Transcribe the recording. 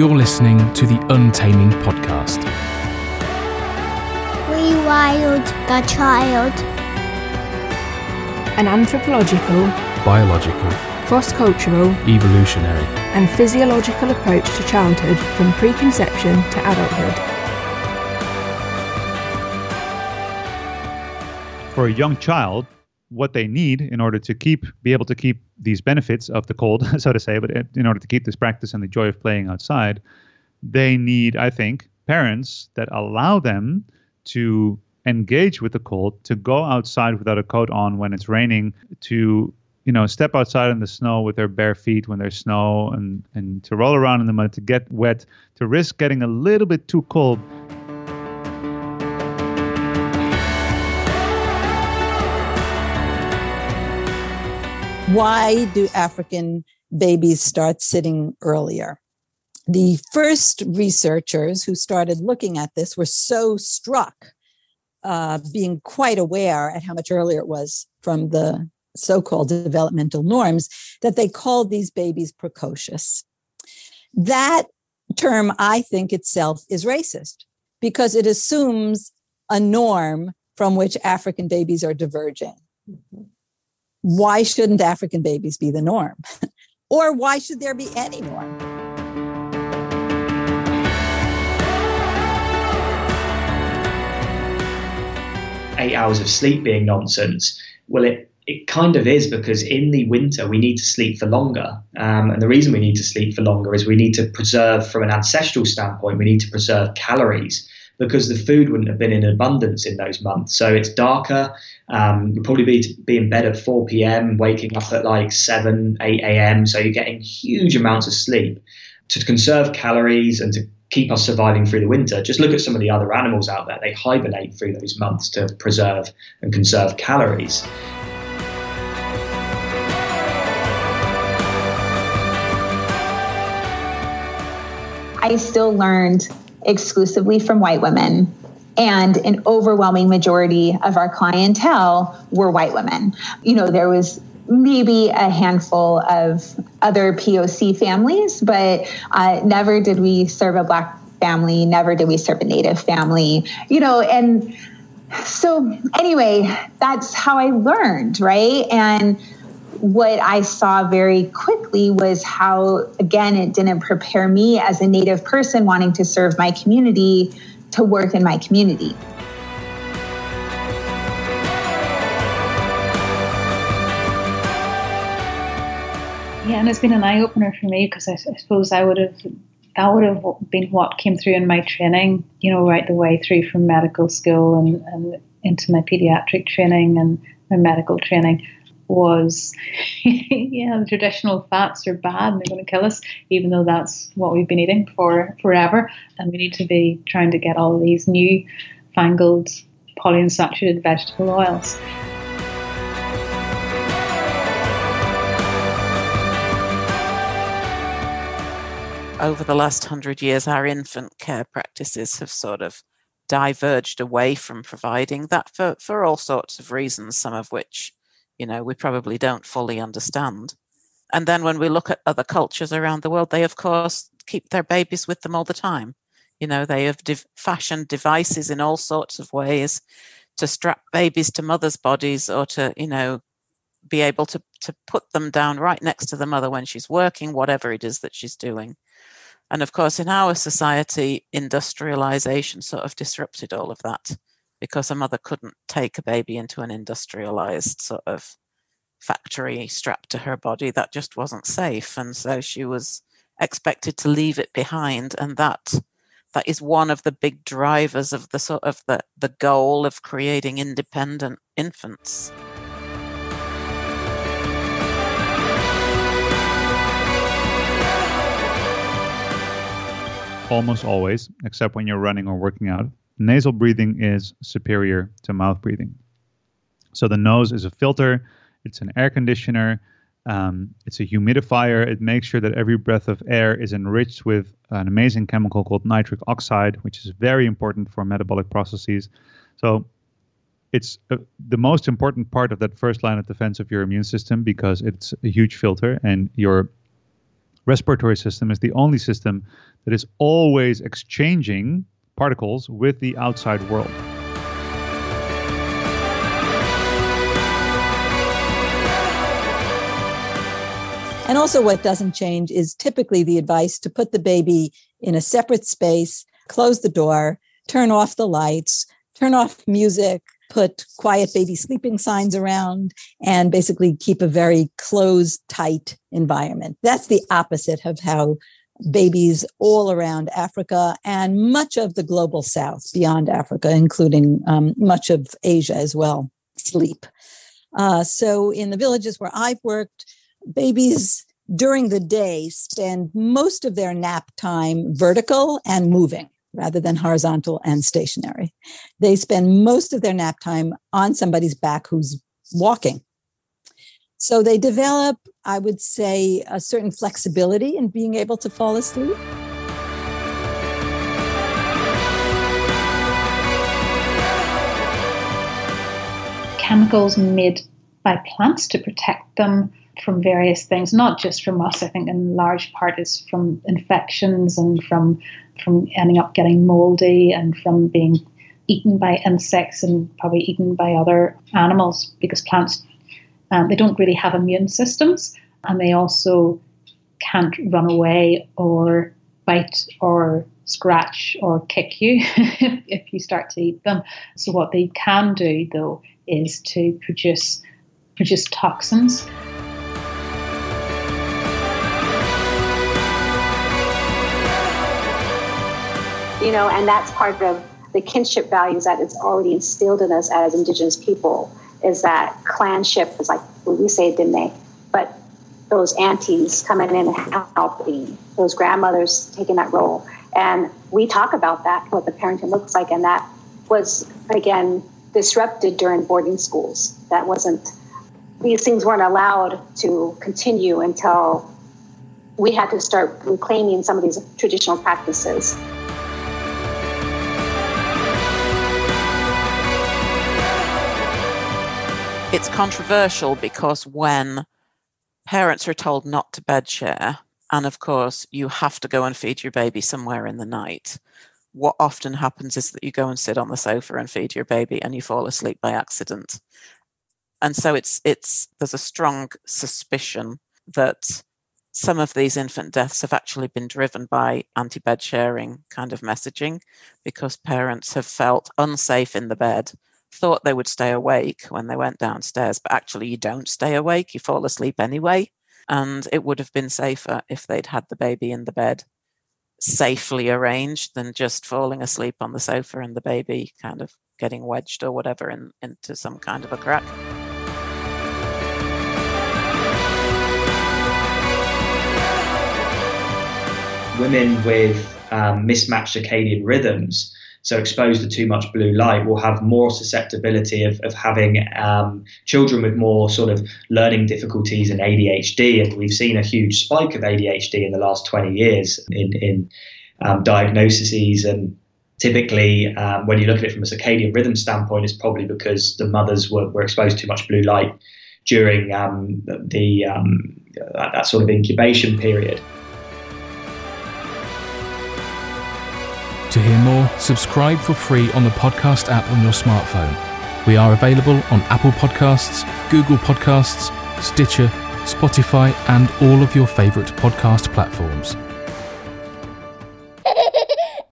You're listening to the Untaming Podcast. Rewild the child. An anthropological, Biological, cross cultural, evolutionary, and physiological approach to childhood from preconception to adulthood. for a young child what they need in order to keep be able to keep these benefits of the cold so to say but in order to keep this practice and the joy of playing outside they need i think parents that allow them to engage with the cold to go outside without a coat on when it's raining to you know step outside in the snow with their bare feet when there's snow and and to roll around in the mud to get wet to risk getting a little bit too cold why do African babies start sitting earlier? The first researchers who started looking at this were so struck, uh, being quite aware at how much earlier it was from the so called developmental norms, that they called these babies precocious. That term, I think itself, is racist because it assumes a norm from which African babies are diverging why shouldn't African babies be the norm? or why should there be any norm? Eight hours of sleep being nonsense. Well, it, it kind of is because in the winter we need to sleep for longer. Um, and the reason we need to sleep for longer is we need to preserve, from an ancestral standpoint, we need to preserve calories because the food wouldn't have been in abundance in those months. So it's darker. Um, you'll probably be, be in bed at 4 p.m., waking up at like 7, 8 a.m. So you're getting huge amounts of sleep. To conserve calories and to keep us surviving through the winter, just look at some of the other animals out there. They hibernate through those months to preserve and conserve calories. I still learned exclusively from white women. And an overwhelming majority of our clientele were white women. You know, there was maybe a handful of other POC families, but uh, never did we serve a Black family, never did we serve a Native family, you know, and so anyway, that's how I learned, right? And what I saw very quickly was how, again, it didn't prepare me as a Native person wanting to serve my community to work in my community. Yeah, and it's been an eye opener for me because I, I, suppose I would have that would have been what came through in my training, you know, right the way through from medical school and, and into my pediatric training and my medical training was yeah the traditional fats are bad and they're going to kill us even though that's what we've been eating for forever. And we need to be trying to get all these new fangled polyunsaturated vegetable oils. Over the last hundred years our infant care practices have sort of diverged away from providing that for, for all sorts of reasons some of which you know, we probably don't fully understand. And then when we look at other cultures around the world, they, of course, keep their babies with them all the time. You know, they have de- fashioned devices in all sorts of ways to strap babies to mothers' bodies or to, you know, be able to, to put them down right next to the mother when she's working, whatever it is that she's doing. And of course, in our society, industrialization sort of disrupted all of that because a mother couldn't take a baby into an industrialized sort of factory strapped to her body. That just wasn't safe. And so she was expected to leave it behind. And that that is one of the big drivers of the sort of the, the goal of creating independent infants. almost always, except when you're running or working out, nasal breathing is superior to mouth breathing. So the nose is a filter, it's an air conditioner, um, it's a humidifier. It makes sure that every breath of air is enriched with an amazing chemical called nitric oxide, which is very important for metabolic processes. So it's uh, the most important part of that first line of defense of your immune system because it's a huge filter and your respiratory system is the only system that is always exchanging particles with the outside world. And also, what doesn't change is typically the advice to put the baby in a separate space, close the door, turn off the lights, turn off music, put quiet baby sleeping signs around, and basically keep a very closed, tight environment. That's the opposite of how babies all around Africa and much of the global south beyond Africa, including um, much of Asia as well, sleep. Uh, so, in the villages where I've worked, babies during the day spend most of their nap time vertical and moving rather than horizontal and stationary. They spend most of their nap time on somebody's back who's walking. So they develop, I would say, a certain flexibility in being able to fall asleep. Chemicals made by plants to protect them from various things, not just from us. I think in large part is from infections and from from ending up getting moldy and from being eaten by insects and probably eaten by other animals because plants um, they don't really have immune systems and they also can't run away or bite or scratch or kick you if you start to eat them. So what they can do though is to produce produce toxins. you know, and that's part of the kinship values that it's already instilled in us as Indigenous people is that clanship is like we say Dene, but those aunties coming in and helping, those grandmothers taking that role. And we talk about that, what the parenting looks like, and that was again disrupted during boarding schools. That wasn't these things weren't allowed to continue until we had to start reclaiming some of these traditional practices. It's controversial because when parents are told not to bed share, and of course you have to go and feed your baby somewhere in the night, what often happens is that you go and sit on the sofa and feed your baby and you fall asleep by accident. And so it's it's there's a strong suspicion that some of these infant deaths have actually been driven by anti-bed sharing kind of messaging because parents have felt unsafe in the bed thought they would stay awake when they went downstairs, but actually, you don't stay awake, you fall asleep anyway. And it would have been safer if they'd had the baby in the bed safely arranged than just falling asleep on the sofa and the baby kind of getting wedged or whatever in, into some kind of a crack. Women with um, mismatched circadian rhythms so exposed to too much blue light will have more susceptibility of, of having um, children with more sort of learning difficulties and ADHD. And we've seen a huge spike of ADHD in the last 20 years in, in um, diagnoses and typically um, when you look at it from a circadian rhythm standpoint it's probably because the mothers were, were exposed to too much blue light during um, the um, that, that, sort of incubation period To hear more, subscribe for free on the podcast app on your smartphone. We are available on Apple Podcasts, Google Podcasts, Stitcher, Spotify, and all of your favourite podcast platforms.